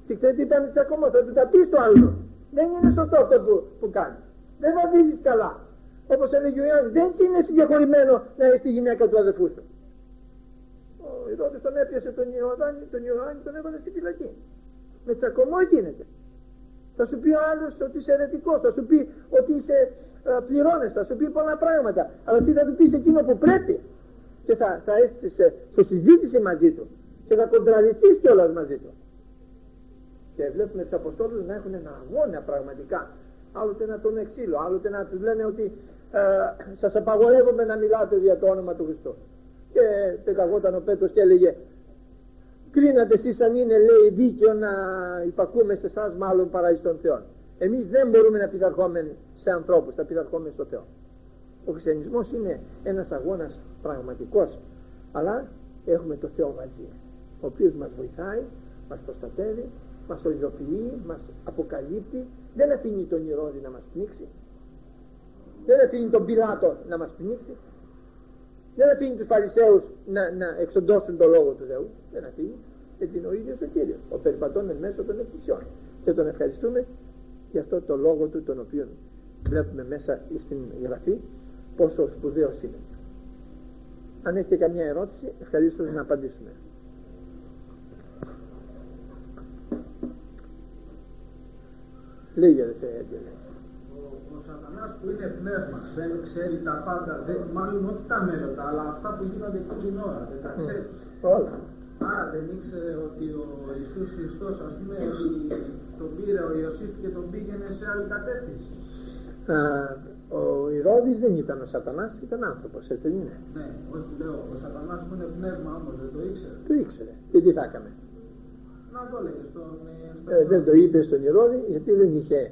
Και ξέρει τι ήταν τσακωμός. Θα του τα πει στο άλλο. Δεν είναι σωστό αυτό που, που κάνεις. Δεν θα δει καλά. Όπως έλεγε ο Ιωάννης, δεν είναι συγκεχωρημένο να είσαι τη γυναίκα του αδερφού σου ο Ηρώδης τον έπιασε τον Ιωάννη, τον Ιωάννη τον έβαλε στη φυλακή. Με τσακωμό γίνεται. Θα σου πει ο άλλος ότι είσαι ερετικός, θα σου πει ότι είσαι πληρώνες, θα σου πει πολλά πράγματα. Αλλά εσύ θα του πεις εκείνο που πρέπει και θα, θα έρθεις σε, σε, συζήτηση μαζί του και θα κοντραλιστείς κιόλας μαζί του. Και βλέπουμε τους Αποστόλους να έχουν ένα αγώνα πραγματικά. Άλλοτε να τον εξήλω, άλλοτε να τους λένε ότι ε, σας απαγορεύομαι να μιλάτε για το όνομα του Χριστού και πεταγόταν ο Πέτρος και έλεγε κρίνατε εσείς αν είναι λέει δίκαιο να υπακούμε σε εσάς μάλλον παρά εις τον Θεό εμείς δεν μπορούμε να πειθαρχούμε σε ανθρώπους θα πειθαρχούμε στο Θεό ο χριστιανισμός είναι ένας αγώνας πραγματικός αλλά έχουμε το Θεό μαζί ο οποίος μας βοηθάει μας προστατεύει μας οριζοποιεί, μας αποκαλύπτει δεν αφήνει τον Ηρώδη να μας πνίξει δεν αφήνει τον Πιλάτο να μας πνίξει δεν αφήνει τους Φαρισαίους να, να εξοντώσουν το Λόγο του Θεού. Δεν αφήνει. Γιατί είναι ο ίδιος ο Κύριος. Ο περιπατών εν μέσω των εκκλησιών. Και τον ευχαριστούμε για αυτό το Λόγο του τον οποίο βλέπουμε μέσα στην Γραφή πόσο σπουδαίος είναι. Αν έχετε καμιά ερώτηση, ευχαρίστως να απαντήσουμε. Λέγε ρε Άγγελε ο σατανάς που είναι πνεύμα, δεν ξέρει τα πάντα, δεν, μάλλον όχι τα μέλλοντα, αλλά αυτά που γίνονται εκείνη την ώρα, δεν τα ξέρεις. Όλα. Άρα δεν ήξερε ότι ο Ιησούς Χριστός, ας πούμε, ότι τον πήρε ο Ιωσήφ και τον πήγαινε σε άλλη κατεύθυνση. Α, ο Ηρώδης δεν ήταν ο σατανάς, ήταν άνθρωπος, έτσι δεν είναι. Ναι, όχι λέω, ο σατανάς που είναι πνεύμα όμως δεν το ήξερε. Το ήξερε. Και τι θα έκανε. Να το έλεγε στον... Ε, δεν το είπε στον Ηρώδη γιατί δεν είχε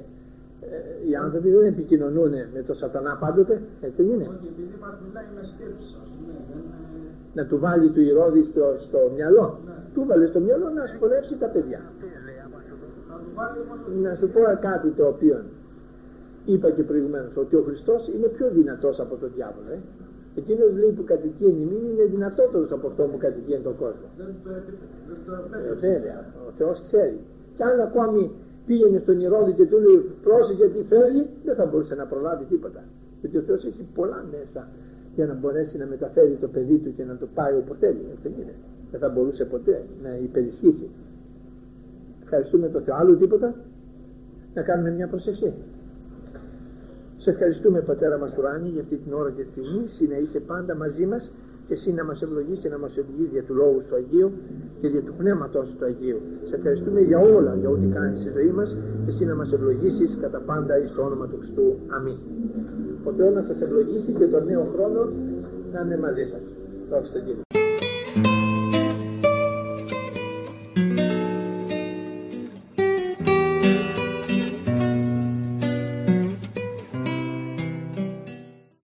ε, οι άνθρωποι δεν επικοινωνούν με το σατανά πάντοτε, έτσι δεν είναι. Όχι, επειδή μας μιλάει με σκέψεις, ας πούμε. Να του βάλει του ηρώδη στο, στο μυαλό. Ναι. Του βάλε στο μυαλό να σχολεύσει τα παιδιά. Να σου πω κάτι το οποίο είπα και προηγουμένως, ότι ο Χριστός είναι πιο δυνατός από τον διάβολο. Ε; Εκείνος λέει που κατοικεί εν ημίν είναι δυνατότερος από αυτό που κατοικεί εν τον κόσμο. Δεν το, ε, βέβαια, ο Θεός ξέρει. Και αν ακόμη πήγαινε στον Ηρώδη και του λέει πρόσεχε τι φέρει δεν θα μπορούσε να προλάβει τίποτα γιατί ο Θεός έχει πολλά μέσα για να μπορέσει να μεταφέρει το παιδί του και να το πάει όπου θέλει δεν, είναι. δεν θα μπορούσε ποτέ να υπερισχύσει ευχαριστούμε το Θεό άλλο τίποτα; Να κάνουμε μια προσευχή σε ευχαριστούμε Πατέρα μας Ουράνη για αυτή την ώρα και στιγμή να είσαι πάντα μαζί μας και εσύ να μας ευλογείς και να μας οδηγείς για του Λόγου του Αγίου και για του Πνεύματος του Αγίου. Σε ευχαριστούμε για όλα, για ό,τι κάνεις στη ζωή μας και εσύ να μας ευλογήσεις κατά πάντα εις το όνομα του Χριστού. Αμήν. Ο Θεός να σας ευλογήσει και τον νέο χρόνο να είναι μαζί σας. Δόξα Κύριο.